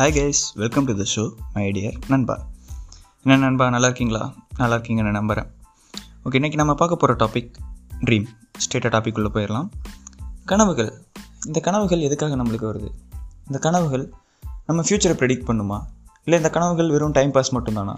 Hi guys welcome to the show my dear நண்பா என்ன நண்பா நல்லா இருக்கீங்களா நல்லா இருக்கீங்கன்னு நம்புகிறேன் ஓகே இன்றைக்கி நம்ம பார்க்க போகிற டாபிக் ட்ரீம் ஸ்டேட்டாக டாபிக் உள்ளே போயிடலாம். கனவுகள். இந்த கனவுகள் எதுக்காக நம்மளுக்கு வருது? இந்த கனவுகள் நம்ம ஃப்யூச்சரை ப்ரெடிக்ட் பண்ணுமா? இல்லை இந்த கனவுகள் வெறும் டைம் பாஸ் மட்டும்தானா?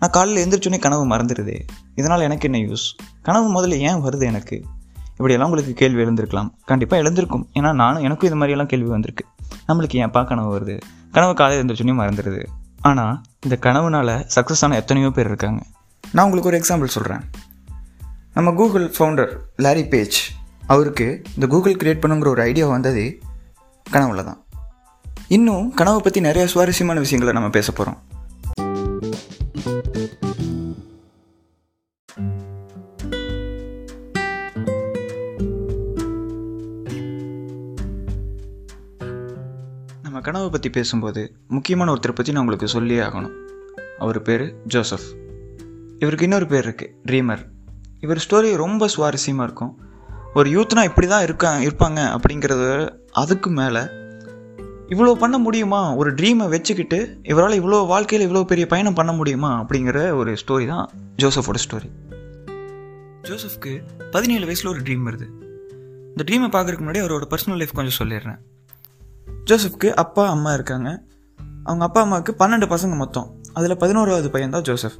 நான் காலையில் எழுந்திரிச்சோன்னே கனவு மறந்துடுதே. இதனால் எனக்கு என்ன யூஸ் கனவு முதல்ல ஏன் வருது எனக்கு? இப்படியெல்லாம் உங்களுக்கு கேள்வி எழுந்திருக்கலாம். கண்டிப்பாக எழுந்திருக்கும். ஏன்னா நானும் எனக்கும் இது மாதிரியெல்லாம் கேள்வி வந்திருக்கு. நம்மளுக்கு ஏன் பார்க்க கனவு வருது? கனவு காலையில் எழுந்திரிச்சோன்னே மறந்துடுது ஆனால் இந்த கனவுனால் சக்ஸஸ் ஆன எத்தனையோ பேர் இருக்காங்க. நான் உங்களுக்கு ஒரு எக்ஸாம்பிள் சொல்கிறேன் நம்ம கூகுள் ஃபவுண்டர் லாரி பேஜ் அவருக்கு இந்த கூகுள் கிரியேட் பண்ணுங்கிற ஒரு ஐடியா வந்தது கனவுல தான் இன்னும் கனவை பற்றி நிறைய சுவாரஸ்யமான விஷயங்களை நம்ம பேச போகிறோம் பற்றி பேசும்போது முக்கியமான ஒருத்தரை பற்றி நான் உங்களுக்கு சொல்லியே ஆகணும். அவர் பேர் ஜோசப். இவருக்கு இன்னொரு பேர் இருக்குது ட்ரீமர் இவர் ஸ்டோரி ரொம்ப சுவாரஸ்யமாக இருக்கும். ஒரு யூத்னா இப்படி தான் இருக்கா இருப்பாங்க அப்படிங்கிறத அதுக்கு மேலே இவ்வளோ பண்ண முடியுமா? ஒரு ட்ரீமை வச்சுக்கிட்டு இவரால் இவ்வளோ வாழ்க்கையில் இவ்வளோ பெரிய பயணம் பண்ண முடியுமா? அப்படிங்கிற ஒரு ஸ்டோரி தான் ஜோசஃபோட ஸ்டோரி ஜோசஃப்க்கு பதினேழு வயசில் ஒரு ட்ரீம் வருது. இந்த ட்ரீமை பார்க்குறதுக்கு முன்னாடி அவரோட பர்சனல் லைஃப் கொஞ்சம் சொல்லிடுறேன். ஜோசப்க்கு அப்பா அம்மா இருக்காங்க. அவங்க அப்பா அம்மாவுக்கு பன்னெண்டு பசங்க மொத்தம். அதில் பதினோராவது பையன் தான் ஜோசப்.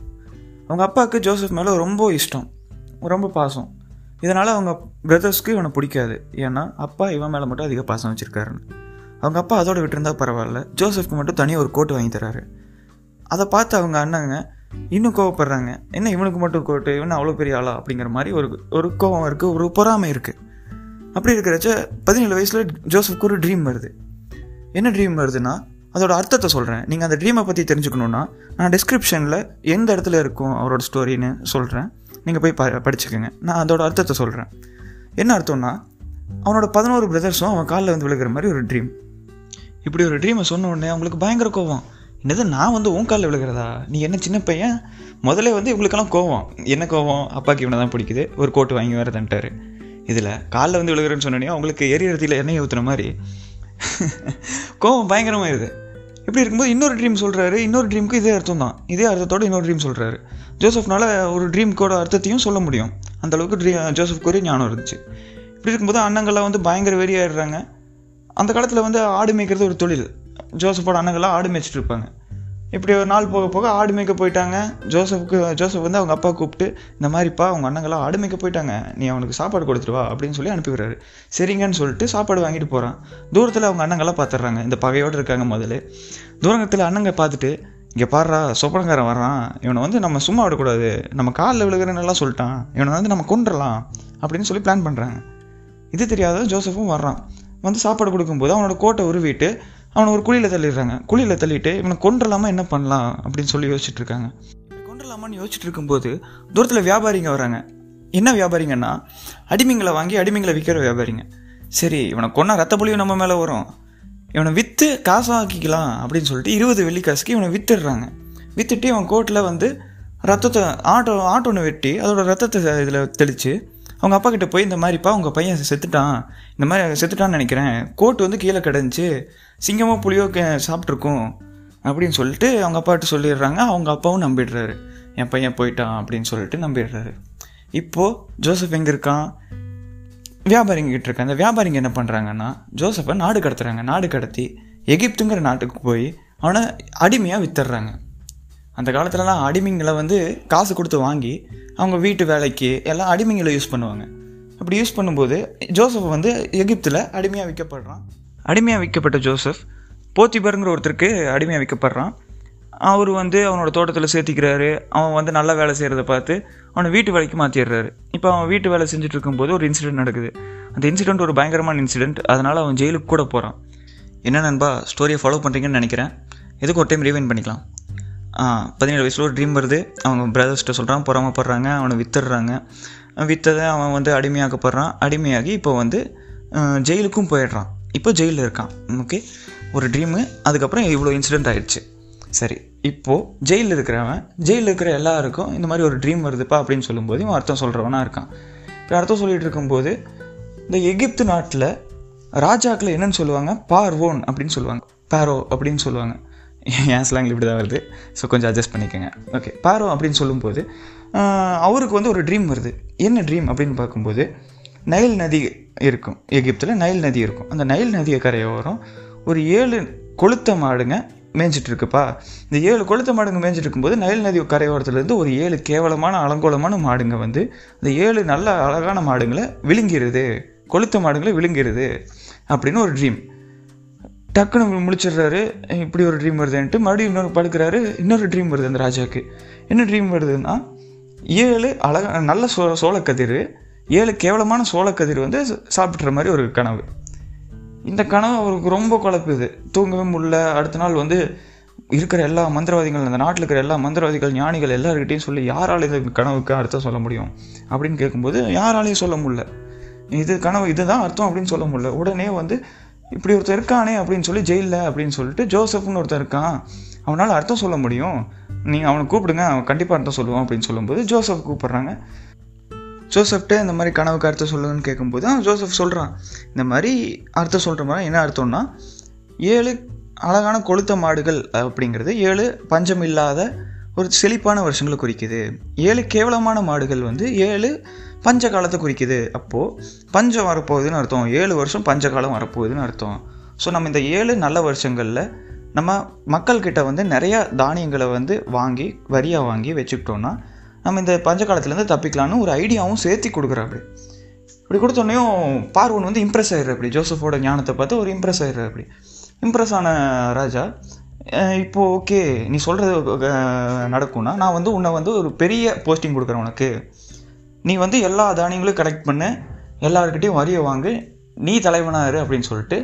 அவங்க அப்பாவுக்கு ஜோசப் மேலே ரொம்ப இஷ்டம். ரொம்ப பாசம். இதனால் அவங்க பிரதர்ஸ்க்கு இவனை பிடிக்காது. ஏன்னா அப்பா இவன் மேலே மட்டும் அதிக பாசம் வச்சுருக்காருன்னு. அவங்க அப்பா அதோடு விட்டுருந்தா பரவாயில்ல. ஜோசப்க்கு மட்டும் தனியாக ஒரு கோட்டு வாங்கி தராரு. அதை பார்த்து அவங்க அண்ணாங்க இன்னும் கோவப்படுறாங்க. என்ன இவனுக்கு மட்டும் கோட்டு? இவன் அவ்வளோ பெரிய ஆளா? அப்படிங்கிற மாதிரி ஒரு ஒரு கோவம் இருக்குது ஒரு பொறாமை இருக்குது அப்படி இருக்கிறச்ச பதினேழு வயசில் ஜோசப்க்கு ஒரு ட்ரீம் வருது. என்ன ட்ரீம் வருதுன்னா அதோட அர்த்தத்தை சொல்கிறேன் நீங்கள் அந்த ட்ரீமை பற்றி தெரிஞ்சுக்கணுன்னா நான் டிஸ்கிரிப்ஷனில் எந்த இடத்துல இருக்கும் அவரோட ஸ்டோரின்னு சொல்கிறேன் நீங்கள் போய் ப படிச்சுக்கோங்க. நான் அதோட அர்த்தத்தை சொல்கிறேன் என்ன அர்த்தம்னா அவனோட பதினோரு பிரதர்ஸும் அவன் காலில் வந்து விழுகிற மாதிரி ஒரு ட்ரீம் இப்படி ஒரு ட்ரீமை சொன்ன உடனே அவங்களுக்கு பயங்கர கோவம். என்னது நான் வந்து உன் காலில் விழுகிறதா? நீ என்ன சின்ன பையன்? முதல்ல வந்து இவங்களுக்கெல்லாம் கோவம். என்ன கோவம்? அப்பாக்கு இவனை தான் பிடிக்குது. ஒரு கோட்டு வாங்கி வரதன்ட்டாரு இதில் காலில் வந்து விழுகிறேன்னு சொன்னோடனே அவங்களுக்கு எரியறதில் எண்ணெய் ஊற்றுன மாதிரி. கோவம் பயங்கரமாயிருது. இப்படி இருக்கும்போது இன்னொரு ட்ரீம் சொல்கிறாரு இன்னொரு ட்ரீமுக்கு இதே அர்த்தம் தான் இதே அர்த்தத்தோட இன்னொரு ட்ரீம் சொல்கிறாரு ஜோசப்னால ஒரு ட்ரீம்க்கோட அர்த்தத்தையும் சொல்ல முடியும். அந்த அளவுக்கு ட்ரீ ஜோசப்க்கு ஒரு ஞானம் இருந்துச்சு. இப்படி இருக்கும்போது அண்ணங்கள்லாம் வந்து பயங்கர வெறியாயிடுறாங்க. அந்த காலத்தில் வந்து ஆடு மேய்க்கிறது ஒரு தொழில். ஜோசப்போட அண்ணங்கள்லாம் ஆடு மேய்ச்சிட்டு இருப்பாங்க. இப்படி ஒரு நாள் போக போக ஆடு மேய்க்க போயிட்டாங்க. ஜோசப்புக்கு ஜோசப் வந்து அவங்க அப்பா கூப்பிட்டு இந்த மாதிரிப்பா அவங்க அண்ணங்களாம் ஆடு மேய்க்க போயிட்டாங்க. நீ அவனுக்கு சாப்பாடு கொடுத்துருவா அப்படின்னு சொல்லி அனுப்பி விடுறாரு சரிங்கன்னு சொல்லிட்டு சாப்பாடு வாங்கிட்டு போகிறான் தூரத்தில் அவங்க அண்ணங்களாம் பார்த்துட்றாங்க இந்த பகையோடு இருக்காங்க முதல்ல தூரத்தில் அண்ணங்க பார்த்துட்டு இங்கே பாடுறா சொப்பனக்காரன் வர்றான். இவனை வந்து நம்ம சும்மா விடக்கூடாது. நம்ம காலில் விழுகிறேன்னெல்லாம் சொல்லிட்டான். இவனை வந்து நம்ம கொண்டுடலாம் அப்படின்னு சொல்லி பிளான் பண்ணுறாங்க இது தெரியாத ஜோசஃபும் வர்றான். வந்து சாப்பாடு கொடுக்கும்போது அவனோட கோட்டை உருவிட்டு அவனை ஒரு குழியில் தள்ளிடுறாங்க. குழியில் தள்ளிட்டு இவனை கொண்டுலாமா என்ன பண்ணலாம் அப்படின்னு சொல்லி யோசிச்சுட்டு இருக்காங்க கொண்டுலாமான்னு யோசிச்சுட்டு இருக்கும்போது தூரத்தில் வியாபாரிங்க வராங்க. என்ன வியாபாரிங்கன்னா அடிமைங்களை வாங்கி அடிமைங்களை விற்கிற வியாபாரிங்க. சரி இவனை கொண்டா ரத்த புலியும் நம்ம மேலே வரும். இவனை விற்று காசாக்கிக்கலாம் அப்படின்னு சொல்லிட்டு இருபது வெள்ளிக்காசுக்கு இவனை வித்துடுறாங்க. வித்துட்டு இவன் கோட்டில் வந்து ரத்தத்தை ஆட்டோ ஆட்டோன்னு வெட்டி அதோட ரத்தத்தை இதில் தெளித்து அவங்க அப்பா கிட்ட போய் இந்த மாதிரிப்பா உங்கள் பையன் செத்துட்டான். இந்த மாதிரி செத்துட்டான்னு நினைக்கிறேன். கோட்டு வந்து கீழே கிடந்துச்சு. சிங்கமோ புளியோ சாப்பிட்ருக்கும் அப்படின்னு சொல்லிட்டு அவங்க அப்பாட்ட சொல்லிடுறாங்க. அவங்க அப்பாவும் நம்பிடுறாரு. என் பையன் போயிட்டான் அப்படின்னு சொல்லிட்டு நம்பிடுறாரு. இப்போது ஜோசப் எங்கே இருக்கான்? வியாபாரிங்க கிட்ட இருக்கான். அந்த வியாபாரிங்க என்ன பண்ணுறாங்கன்னா ஜோசப்பை நாடு கடத்துறாங்க. நாடு கடத்தி எகிப்துங்கிற நாட்டுக்கு போய் அவனை அடிமையாக வித்துடுறாங்க. அந்த காலத்துலலாம் அடிமைங்களை வந்து காசு கொடுத்து வாங்கி அவங்க வீட்டு வேலைக்கு எல்லாம் அடிமைங்களை யூஸ் பண்ணுவாங்க. அப்படி யூஸ் பண்ணும்போது ஜோசப் வந்து எகிப்தில் அடிமையாக விற்கப்படுறான். அடிமையாக விற்கப்பட்ட ஜோசப் போத்திபருங்கிற ஒருத்தருக்கு அடிமையாக விற்கப்படுறான். அவர் வந்து அவனோட தோட்டத்தில் சேர்த்திக்கிறாரு. அவன் வந்து நல்ல வேலை செய்கிறத பார்த்து அவனை வீட்டு வேலைக்கு மாற்றிடுறாரு இப்போ அவன் வீட்டு வேலை செஞ்சுட்டு இருக்கும்போது ஒரு இன்சிடென்ட் நடக்குது. அந்த இன்சிடென்ட் ஒரு பயங்கரமான இன்சிடென்ட் அதனால் அவன் ஜெயிலுக்கு கூட போகிறான் என்ன நண்பா ஸ்டோரியை ஃபாலோ பண்ணுறீங்கன்னு நினைக்கிறேன். எதுக்கு ஒரு டைம் ரீவைன் பண்ணிக்கலாம்? பதினேழு வயசில் ஒரு ட்ரீம் வருது. அவங்க பிரதர்ஸ்கிட்ட சொல்கிறான் பொறாமப்படுறாங்க அவனை வித்துடுறாங்க. விற்றதை அவன் வந்து அடிமையாக்கப்படுறான். அடிமையாகி இப்போ வந்து ஜெயிலுக்கும் போயிடுறான். இப்போ ஜெயிலில் இருக்கான். ஓகே? ஒரு ட்ரீமு அதுக்கப்புறம் இவ்வளோ இன்சிடெண்ட் ஆகிடுச்சு சரி இப்போது ஜெயிலில் இருக்கிறவன் ஜெயிலில் இருக்கிற எல்லாருக்கும் இந்த மாதிரி ஒரு ட்ரீம் வருதுப்பா அப்படின்னு சொல்லும்போது இவன் அர்த்தம் சொல்கிறவனாக இருக்கான். இப்போ அர்த்தம் சொல்லிட்டு இருக்கும்போது இந்த எகிப்து நாட்டில் ராஜாக்களை என்னன்னு சொல்லுவாங்க? பார்வோன் அப்படின்னு சொல்லுவாங்க. பாரோ அப்படின்னு சொல்லுவாங்க. என் ஸ்லாங்கில் இப்படி தான் வருது. ஸோ கொஞ்சம் அட்ஜஸ்ட் பண்ணிக்கோங்க. ஓகே பாரோ அப்படின்னு சொல்லும்போது அவருக்கு வந்து ஒரு ட்ரீம் வருது. என்ன ட்ரீம் அப்படின்னு பார்க்கும்போது நைல் நதி இருக்கும். எகிப்தில் நைல் நதி இருக்கும். அந்த நைல் நதியை கரையோரம் ஒரு ஏழு கொளுத்த மாடுங்க மேய்ஞ்சிட்டு இருக்குப்பா இந்த ஏழு கொளுத்த மாடுங்க மேய்ஞ்சிட்டு இருக்கும்போது நைல் நதி கரையோரத்துலேருந்து ஒரு ஏழு கேவலமான அலங்கோலமான மாடுங்க வந்து இந்த ஏழு நல்ல அழகான மாடுங்களை விழுங்கிருது. கொளுத்த மாடுங்களை விழுங்கிருது. அப்படின்னு ஒரு ட்ரீம் டக்குன்னு முழிச்சிடுறாரு இப்படி ஒரு ட்ரீம் வருதுன்ட்டு மறுபடியும் இன்னொரு படுக்கிறாரு. இன்னொரு ட்ரீம் வருது அந்த ராஜாவுக்கு என்ன ட்ரீம் வருதுன்னா ஏழு அழகா நல்ல சோ சோளக்கதிர் ஏழு கேவலமான சோளக்கதிர் வந்து சாப்பிட்ற மாதிரி ஒரு கனவு. இந்த கனவு அவருக்கு ரொம்ப குழப்புது தூங்கவே முடியல. அடுத்த நாள் வந்து இருக்கிற எல்லா மந்திரவாதிகள் அந்த நாட்டில் இருக்கிற எல்லா மந்திரவாதிகள் ஞானிகள் எல்லாருக்கிட்டையும் சொல்லி யாரால் இந்த கனவுக்கு அர்த்தம் சொல்ல முடியும்? அப்படின்னு கேட்கும்போது யாராலையும் சொல்ல முடியல. இது கனவு இதுதான் அர்த்தம் அப்படின்னு சொல்ல முடியல. உடனே வந்து இப்படி ஒருத்தர் இருக்கானே அப்படின்னு சொல்லி ஜெயிலில் அப்படின்னு சொல்லிட்டு ஜோசப்னு ஒருத்தர் இருக்கான். அவனால் அர்த்தம் சொல்ல முடியும். நீங்கள் அவனை கூப்பிடுங்க அவன் கண்டிப்பாக அர்த்தம் சொல்லுவான் அப்படின்னு சொல்லும்போது ஜோசப் கூப்பிட்றாங்க. ஜோசப்டே இந்த மாதிரி கனவுக்கு அர்த்தம் சொல்லுங்கன்னு கேட்கும்போது அவன் ஜோசப் சொல்கிறான் இந்த மாதிரி அர்த்தம் சொல்கிற மாதிரி என்ன அர்த்தம்னா ஏழு அழகான கொளுத்த மாடுகள் அப்படிங்கிறது ஏழு பஞ்சம் இல்லாத ஒரு செழிப்பான வருஷங்களை குறிக்குது. ஏழு கேவலமான மாடுகள் வந்து ஏழு பஞ்ச காலத்தை குறிக்குது. அப்போது பஞ்சம் வரப்போகுதுன்னு அர்த்தம். ஏழு வருஷம் பஞ்ச காலம் வரப்போகுதுன்னு அர்த்தம். ஸோ நம்ம இந்த ஏழு நல்ல வருஷங்களில் நம்ம மக்கள்கிட்ட வந்து நிறையா தானியங்களை வந்து வாங்கி வரியாக வாங்கி வச்சுக்கிட்டோன்னா நம்ம இந்த பஞ்ச காலத்துலேருந்து தப்பிக்கலான்னு ஒரு ஐடியாவும் சேர்த்தி கொடுக்குறாப்படி இப்படி கொடுத்தோடனையும் பார்வன் வந்து இம்ப்ரெஸ் ஆயிடுற அப்படி. ஜோசஃபோட ஞானத்தை பார்த்து ஒரு இம்ப்ரெஸ் ஆயிடுற அப்படி. இம்ப்ரெஸ் ஆன ராஜா இப்போது இப்போ ஓகே நீ சொல்கிறது நடக்கும்னா நான் வந்து உன்னை வந்து ஒரு பெரிய போஸ்டிங் கொடுக்குறேன் உனக்கு. நீ வந்து எல்லா தானியங்களும் கலெக்ட் பண்ணு எல்லாருக்கிட்டையும் வரியை வாங்கு நீ தலைவனாரு அப்படின்னு சொல்லிட்டு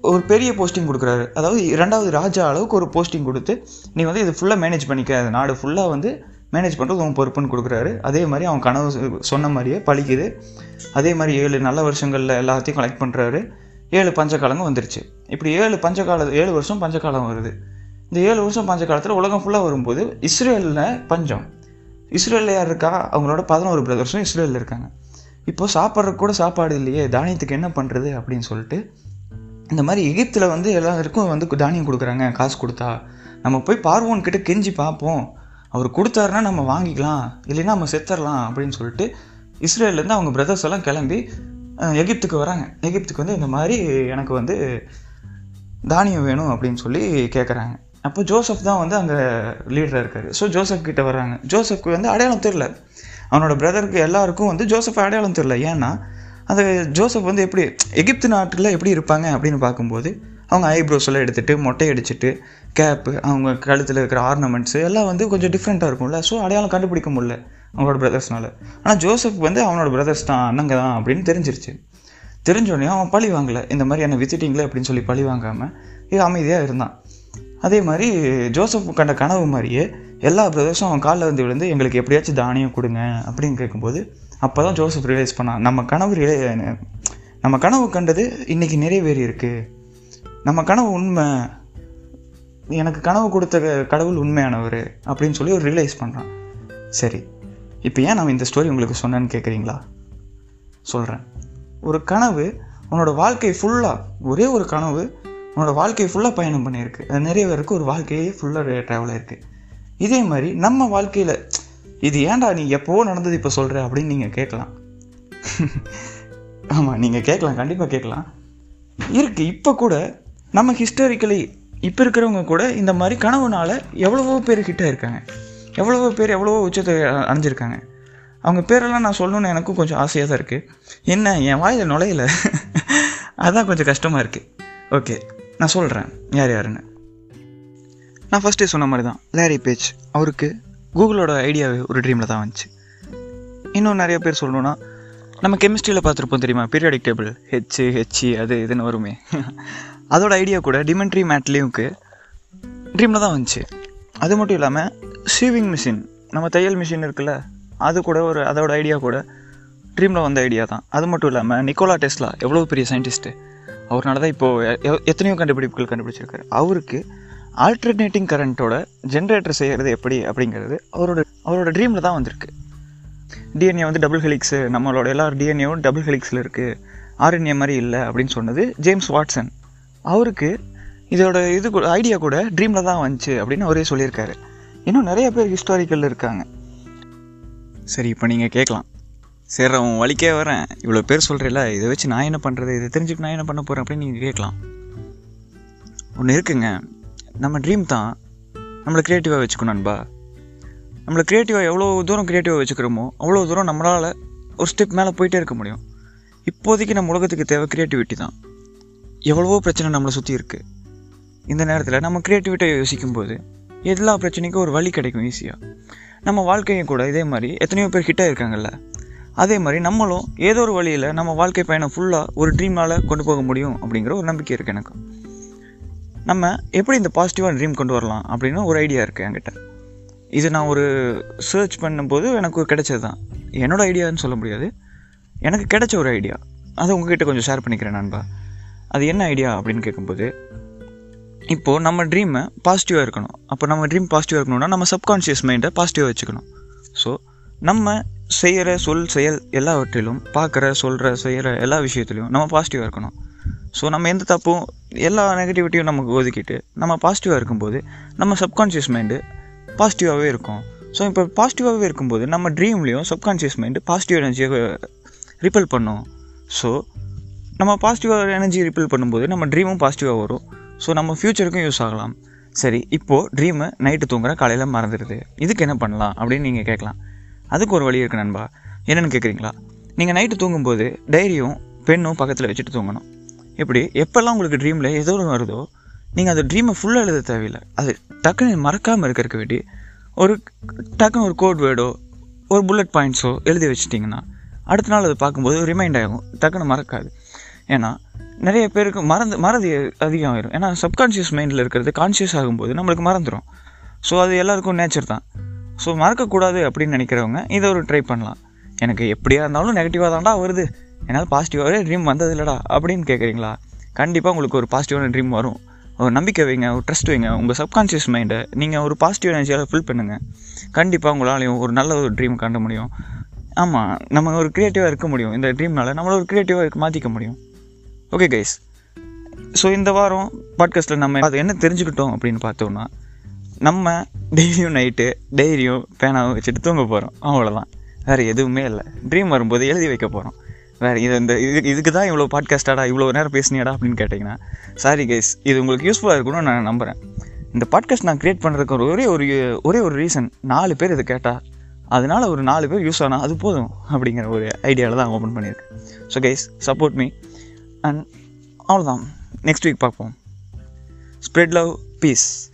ஒரு பெரிய போஸ்டிங் கொடுக்குறாரு. அதாவது இரண்டாவது ராஜா அளவுக்கு ஒரு போஸ்டிங் கொடுத்து நீ வந்து இது ஃபுல்லாக மேனேஜ் பண்ணிக்காது நாடு ஃபுல்லாக வந்து மேனேஜ் பண்ணுறது உன் பொறுப்புன்னு கொடுக்குறாரு. அதே மாதிரி அவன் கனவு சொன்ன மாதிரியே பழிக்குது. அதே மாதிரி ஏழு நல்ல வருஷங்களில் எல்லாத்தையும் கலெக்ட் பண்ணுறாரு ஏழு பஞ்சகாலமும் வந்துருச்சு. இப்படி ஏழு பஞ்சகால ஏழு வருஷம் பஞ்சகாலம் வருது. இந்த ஏழு வருஷம் பஞ்சகாலத்தில் உலகம் ஃபுல்லாக வரும்போது இஸ்ரேலில் பஞ்சம். இஸ்ரேலில் யார் இருக்கா? அவங்களோட பதினோரு பிரதர்ஸும் இஸ்ரேலில் இருக்காங்க. இப்போ சாப்பிட்ற கூட சாப்பாடு இல்லையே தானியத்துக்கு என்ன பண்ணுறது அப்படின்னு சொல்லிட்டு இந்த மாதிரி எகிப்தில் வந்து எல்லாருக்கும் வந்து தானியம் கொடுக்குறாங்க காசு கொடுத்தா. நம்ம போய் பார்வோன் கிட்ட கெஞ்சி பார்ப்போம். அவர் கொடுத்தாருன்னா நம்ம வாங்கிக்கலாம் இல்லைன்னா நம்ம செத்துடலாம் அப்படின்னு சொல்லிட்டு இஸ்ரேல்லேருந்து அவங்க பிரதர்ஸ் எல்லாம் கிளம்பி எகிப்துக்கு வராங்க. எகிப்துக்கு வந்து இந்த மாதிரி எனக்கு வந்து தானியம் வேணும் அப்படின்னு சொல்லி கேட்குறாங்க அப்போ ஜோசப் தான் வந்து அங்கே லீடராக இருக்கார். ஸோ ஜோசப் கிட்டே வர்றாங்க. ஜோசப்க்கு வந்து அடையாளம் தெரில அவனோட பிரதருக்கு எல்லாருக்கும் வந்து ஜோசப் அடையாளம் தெரில ஏன்னா அந்த ஜோசப் வந்து எப்படி எகிப்து நாட்டில் எப்படி இருப்பாங்க அப்படின்னு பார்க்கும்போது அவங்க ஐப்ரோஸ் எல்லாம் எடுத்துட்டு மொட்டை அடிச்சுட்டு கேப்பு அவங்க கழுத்தில் இருக்கிற ஆர்னமெண்ட்ஸு எல்லாம் வந்து கொஞ்சம் டிஃப்ரெண்ட்டாக இருக்கும்ல. ஸோ அடையாளம் கண்டுபிடிக்க முடியல அவங்களோட பிரதர்ஸ்னால ஆனால் ஜோசப் வந்து அவனோட பிரதர்ஸ் தான் அண்ணங்க தான் அப்படின்னு தெரிஞ்சிருச்சு. தெரிஞ்சோடனே அவன் பழி வாங்கலை. இந்த மாதிரி என்ன வித்துட்டீங்களே அப்படின்னு சொல்லி பழி வாங்காமல் இது அமைதியாக இருந்தான். அதே மாதிரி ஜோசப் கண்ட கனவு மாதிரியே எல்லா பிரதர்ஸும் அவன் காலில் வந்து விழுந்து எங்களுக்கு எப்படியாச்சும் தானியம் கொடுங்க அப்படின்னு கேட்கும்போது அப்போ தான் ஜோசப் ரியலைஸ் பண்ணான் நம்ம கனவு ரிலே நம்ம கனவு கண்டது இன்றைக்கி நிறைவேறி இருக்குது நம்ம கனவு உண்மை. எனக்கு கனவு கொடுத்த க- கடவுள் உண்மையானவர் அப்படின்னு சொல்லி ஒரு ரியலைஸ் பண்ணுறான் சரி இப்போ ஏன் நான் இந்த ஸ்டோரி உங்களுக்கு சொன்னேன்னு கேட்குறீங்களா சொல்கிறேன் ஒரு கனவு உன்னோட வாழ்க்கை ஃபுல்லாக ஒரே ஒரு கனவு உன்னோட வாழ்க்கை ஃபுல்லாக பயணம் பண்ணியிருக்கு. அது நிறைய பேருக்கு ஒரு வாழ்க்கையே ஃபுல்லாக ட்ராவல் ஆயிருக்கு. இதே மாதிரி நம்ம வாழ்க்கையில் இது ஏன்டா நீ எப்போவோ நடந்தது இப்போ சொல்கிற அப்படின்னு நீங்கள் கேட்கலாம். ஆமாம் நீங்கள் கேட்கலாம் கண்டிப்பாக கேட்கலாம். இருக்குது இப்போ கூட நம்ம ஹிஸ்டாரிக்கலி இப்போ இருக்கிறவங்க கூட இந்த மாதிரி கனவுனால் எவ்வளவோ பேர் கிட்டே இருக்காங்க எவ்வளவோ பேர் எவ்வளவோ உச்சத்தை அணிஞ்சிருக்காங்க அடைஞ்சிருக்காங்க. அவங்க பேரெல்லாம் நான் சொல்லணும்னு எனக்கும் கொஞ்சம் ஆசையாக தான் இருக்குது என்ன என் வாயில் நுழையல. அதான் கொஞ்சம் கஷ்டமாக இருக்குது ஓகே நான் சொல்கிறேன் யார் யாருன்னு. நான் ஃபஸ்ட்டே சொன்ன மாதிரி தான் லேரி பேஜ் அவருக்கு கூகுளோட ஐடியாவே ஒரு ட்ரீமில் தான் வந்துச்சு. இன்னும் நிறைய பேர் சொல்லணும்னா நம்ம கெமிஸ்ட்ரியில் பார்த்துருப்போம் தெரியுமா? பீரியாடிக் டேபிள் ஹெச் ஹெச்சி அது இதுன்னு வருமே. அதோட ஐடியா கூட டிமெண்ட்ரி மேட்லேயும்க்கு ட்ரீமில் தான் வந்துச்சு. அது மட்டும் இல்லாமல் ஷீவிங் மிஷின் நம்ம தையல் மிஷின் இருக்குல்ல அது கூட ஒரு அதோட ஐடியா கூட ட்ரீமில் வந்த ஐடியா தான். அது மட்டும் இல்லாமல் நிக்கோலா டெஸ்லா எவ்வளோ பெரிய சயின்டிஸ்ட்டு அவர்னால தான் இப்போது எத்தனையோ கண்டுபிடிப்புகள் கண்டுபிடிச்சிருக்காரு. அவருக்கு ஆல்டர்னேட்டிங் கரண்ட்டோட ஜென்ரேட்டர் செய்கிறது எப்படி அப்படிங்கிறது அவரோட அவரோட ட்ரீமில் தான் வந்திருக்கு. டிஎன்ஏ வந்து டபுள் ஹெலிக்ஸு நம்மளோட எல்லா டிஎன்ஏவும் டபுள் ஹெலிக்ஸில் இருக்குது ஆர்என்ஏ மாதிரி இல்லை அப்படின்னு சொன்னது ஜேம்ஸ் வாட்சன் அவருக்கு இதோட இது ஐடியா கூட ட்ரீமில் தான் வந்துச்சு அப்படின்னு அவரே சொல்லியிருக்காரு. இன்னும் நிறைய பேர் ஹிஸ்டாரிக்கல் இருக்காங்க. சரி இப்போ நீங்கள் கேட்கலாம். சரி அவன் வலிக்கே வரேன். இவ்வளோ பேர் சொல்கிறேல இதை வச்சு நான் என்ன பண்ணுறது இதை தெரிஞ்சுட்டு நான் என்ன பண்ண போகிறேன் அப்படின்னு நீங்கள் கேட்கலாம். ஒன்று இருக்குங்க. நம்ம ட்ரீம் தான். நம்மளை க்ரியேட்டிவாக வச்சுக்கணும் நண்பா. நம்மளை க்ரியேட்டிவாக எவ்வளோ தூரம் க்ரியேட்டிவாக வச்சுக்கிறோமோ அவ்வளோ தூரம் நம்மளால் ஒரு ஸ்டெப் மேலே போயிட்டே இருக்க முடியும். இப்போதைக்கு நம்ம உலகத்துக்கு தேவை க்ரியேட்டிவிட்டி தான். எவ்வளவோ பிரச்சனை நம்மளை சுற்றி இருக்குது இந்த நேரத்தில் நம்ம க்ரியேட்டிவிட்டியை யோசிக்கும்போது எல்லா பிரச்சனைக்கும் ஒரு வழி கிடைக்கும் ஈஸியாக நம்ம வாழ்க்கையும் கூட இதே மாதிரி எத்தனையோ பேர் ஹிட்டாக இருக்காங்கல்ல அதே மாதிரி நம்மளும் ஏதோ ஒரு வழியில் நம்ம வாழ்க்கை பயணம் ஃபுல்லாக ஒரு ட்ரீம்னால் கொண்டு போக முடியும் அப்படிங்கிற ஒரு நம்பிக்கை இருக்குது எனக்கு. நம்ம எப்படி இந்த பாசிட்டிவான ட்ரீம் கொண்டு வரலாம் அப்படின்னு ஒரு ஐடியா இருக்குது என்கிட்ட. இது நான் ஒரு சர்ச் பண்ணும்போது எனக்கு கிடைச்சது தான் என்னோடய ஐடியான்னு சொல்ல முடியாது. எனக்கு கிடைச்ச ஒரு ஐடியா அதை உங்ககிட்ட கொஞ்சம் ஷேர் பண்ணிக்கிறேன் நண்பா. அது என்ன ஐடியா அப்படின்னு கேட்கும்போது இப்போது நம்ம ட்ரீமை பாசிட்டிவாக இருக்கணும். அப்போ நம்ம ட்ரீம் பாசிட்டிவாக இருக்கணும்னா நம்ம சப்கான்ஷியஸ் மைண்டை பாசிட்டிவாக வச்சுக்கணும். ஸோ நம்ம செய்கிற சொல் செயல் எல்லாவற்றிலும் பார்க்குற சொல்கிற செய்கிற எல்லா விஷயத்துலையும் நம்ம பாசிட்டிவாக இருக்கணும். ஸோ நம்ம எந்த தப்பும் எல்லா நெகட்டிவிட்டியும் நமக்கு ஒதுக்கிட்டு நம்ம பாசிட்டிவாக இருக்கும்போது நம்ம சப்கான்ஷியஸ் மைண்டு பாசிட்டிவாகவே இருக்கும். ஸோ இப்போ பாசிட்டிவாகவே இருக்கும்போது நம்ம ட்ரீம்லேயும் சப்கான்ஷியஸ் மைண்டு பாசிட்டிவ் எனர்ஜியை ரிப்பல் பண்ணும். ஸோ நம்ம பாசிட்டிவாக எனர்ஜி ரிப்பல் பண்ணும்போது நம்ம ட்ரீமும் பாசிட்டிவாக வரும். ஸோ நம்ம ஃப்யூச்சருக்கும் யூஸ் ஆகலாம். சரி இப்போது ட்ரீமை நைட்டு தூங்குற காலையில் மறந்துடுது. இதுக்கு என்ன பண்ணலாம்? அப்படின்னு நீங்கள் கேட்கலாம். அதுக்கு ஒரு வழி இருக்குது நண்பா. என்னென்னு கேட்குறீங்களா நீங்கள் நைட்டு தூங்கும்போது டைரியும் பெண்ணும் பக்கத்தில் வச்சுட்டு தூங்கணும். இப்படி எப்போல்லாம் உங்களுக்கு ட்ரீமில் ஏதோ ஒன்று வருதோ நீங்கள் அந்த ட்ரீமை ஃபுல்லாக எழுத தேவையில்லை. அது டக்குன்னு மறக்காமல் இருக்கிறதுக்கு வேண்டி ஒரு டக்குன்னு ஒரு கோட் வேர்டோ ஒரு புல்லட் பாயிண்ட்ஸோ எழுதி வச்சிட்டிங்கன்னா அடுத்த நாள் அதை பார்க்கும்போது ரிமைண்ட் ஆகும். டக்குன்னு மறக்காது. ஏன்னா நிறைய பேருக்கு மறந்து மறதி அதிகம் ஆயிரும் ஏன்னா சப்கான்ஷியஸ் மைண்டில் இருக்கிறது கான்ஷியஸ் ஆகும்போது நம்மளுக்கு மறந்துடும் ஸோ அது எல்லாருக்கும் நேச்சர் தான். ஸோ மறக்கக்கூடாது அப்படின்னு நினைக்கிறவங்க இதை ஒரு ட்ரை பண்ணலாம். எனக்கு எப்படியாக இருந்தாலும் நெகட்டிவாக தான்டா வருது. என்னால் பாசிட்டிவாகவே ட்ரீம் வந்தது இல்லைடா அப்படின்னு கேட்குறீங்களா கண்டிப்பாக உங்களுக்கு ஒரு பாசிட்டிவான ட்ரீம் வரும். ஒரு நம்பிக்கை வைங்க ஒரு ட்ரஸ்ட் வைங்க. உங்கள் சப்கான்ஷியஸ் மைண்டை நீங்கள் ஒரு பாசிட்டிவ் எனர்ஜியால் ஃபில் பண்ணுங்கள் கண்டிப்பாக உங்களாலையும் ஒரு நல்ல ஒரு ட்ரீம் காண்ட முடியும். ஆமாம் நம்ம ஒரு க்ரியேட்டிவாக இருக்க முடியும். இந்த ட்ரீம்னால் நம்மளை ஒரு க்ரியேட்டிவாக மாற்றிக்க முடியும். ஓகே கைஸ் ஸோ இந்த வாரம் பாட்காஸ்ட்டில் நம்ம அது என்ன தெரிஞ்சுக்கிட்டோம் அப்படின்னு பார்த்தோம்னா நம்ம டெய்லியும் நைட்டு டெய்லியும் பேனாவும் வச்சுட்டு தூங்க போகிறோம் அவ்வளோதான் வேறு எதுவுமே இல்லை. ட்ரீம் வரும்போது எழுதி வைக்க போகிறோம் வேறு இது இந்த இது இதுக்கு தான் இவ்வளோ பாட்காஸ்டாடா இவ்வளோ நேரம் பேசினியாடா அப்படின்னு கேட்டிங்கன்னா சாரி கைஸ் இது உங்களுக்கு யூஸ்ஃபுல்லாக இருக்கணும்னு நான் நம்புகிறேன் இந்த பாட்காஸ்ட் நான் க்ரியேட் பண்ணுறதுக்கு ஒரு ஒரே ஒரு ஒரே ஒரு ரீசன் நாலு பேர் இதை கேட்டால் அதனால் ஒரு நாலு பேர் யூஸ் ஆனால் அது போதும் அப்படிங்கிற ஒரு ஐடியாவில் தான் ஓப்பன் பண்ணியிருக்கேன். So guys support me and அவ்வளோதான் நெக்ஸ்ட் வீக் பார்ப்போம். Spread love peace